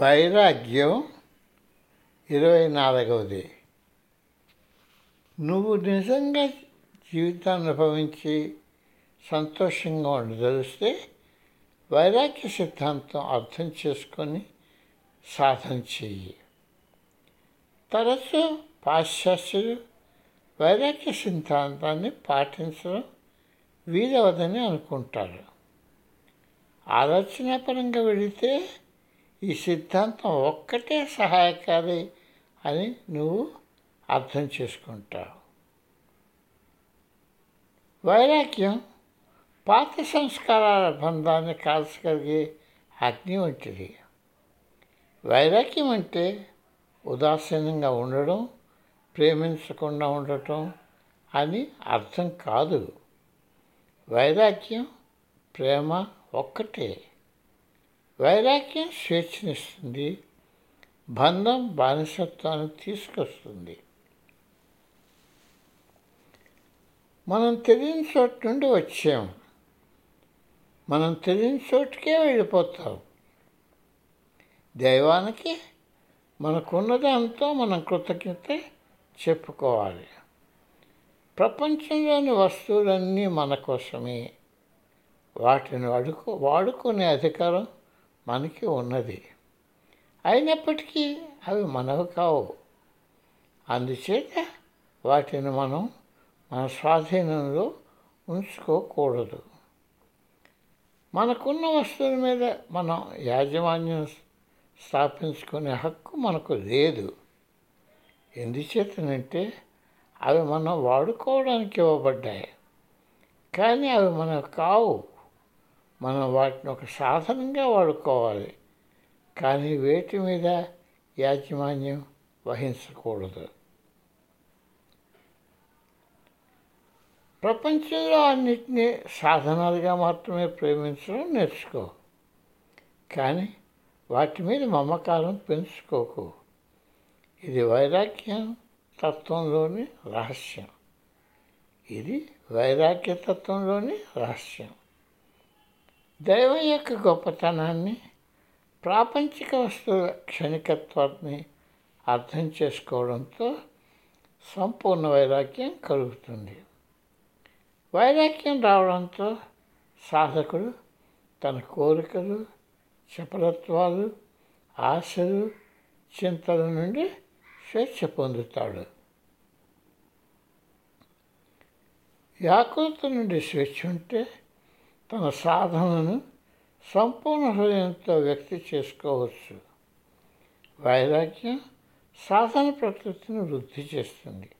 వైరాగ్యం ఇరవై నాలుగవది. నువ్వు నిజంగా జీవితాన్ని అనుభవించి సంతోషంగా ఉండదలిస్తే వైరాగ్య సిద్ధాంతం అర్థం చేసుకొని సాధన చెయ్యి. తరచూ పాశ్చాత్యులు వైరాగ్య సిద్ధాంతాన్ని పాటించడం వీలవదని అనుకుంటారు. ఆలోచనాపరంగా వెళితే ఈ సిద్ధాంతం ఒక్కటే సహాయకారి అని నువ్వు అర్థం చేసుకుంటావు. వైరాగ్యం పాత సంస్కారాల బంధాన్ని కాల్చగలిగే అగ్ని వంటిది. వైరాగ్యం అంటే ఉదాసీనంగా ఉండడం ప్రేమించకుండా ఉండటం అని అర్థం కాదు. వైరాగ్యం ప్రేమ ఒక్కటే. వైరాగ్యం స్వేచ్ఛనిస్తుంది. బంధం బానిసత్వాన్ని తీసుకొస్తుంది. మనం తెలియని చోటు నుండి వచ్చాం. మనం తెలియని చోటుకే వెళ్ళిపోతాం. దైవానికి మనకున్నదంతా మనం కృతజ్ఞత చెప్పుకోవాలి. ప్రపంచంలోని వస్తువులన్నీ మన కోసమే. వాటిని వాడుకో వాడుకునే అధికారం మనకి ఉన్నది. అయినప్పటికీ అవి మనవి కావు. అందుచేత వాటిని మనం మన స్వాధీనంలో ఉంచుకోకూడదు. మనకున్న వస్తువుల మీద మనం యాజమాన్యం స్థాపించుకునే హక్కు మనకు లేదు. ఎందుచేతనంటే అవి మనం వాడుకోవడానికి ఇవ్వబడ్డాయి. కానీ అవి మనకు కావు. మనం వాటిని ఒక సాధనంగా వాడుకోవాలి. కానీ వేటి మీద యాజమాన్యం వహించకూడదు. ప్రపంచంలో అన్నిటినీ సాధనాలుగా మాత్రమే ప్రేమించడం నేర్చుకో. కానీ వాటి మీద మమకారం పెంచుకోకు. ఇది వైరాగ్యం తత్వంలోని రహస్యం. ఇది వైరాగ్య తత్వంలోని రహస్యం. దైవం యొక్క గొప్పతనాన్ని ప్రాపంచిక వస్తువుల క్షణికత్వాన్ని అర్థం చేసుకోవడంతో సంపూర్ణ వైరాగ్యం కలుగుతుంది. వైరాగ్యం రావడంతో సాధకుడు తన కోరికలు చపలత్వాలు ఆశలు చింతల నుండి స్వేచ్ఛ పొందుతాడు. వ్యాకులత నుండి స్వేచ్ఛ ఉంటే తన సాధనను సంపూర్ణ హృదయంతో వ్యక్తి చేసుకోవచ్చు. వైరాగ్యం సాధన ప్రకృతిని వృద్ధి చేస్తుంది.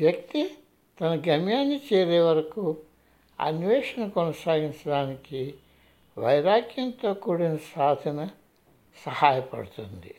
వ్యక్తి తన గమ్యాన్ని చేరే వరకు అన్వేషణ కొనసాగించడానికి వైరాగ్యంతో కూడిన సాధన సహాయపడుతుంది.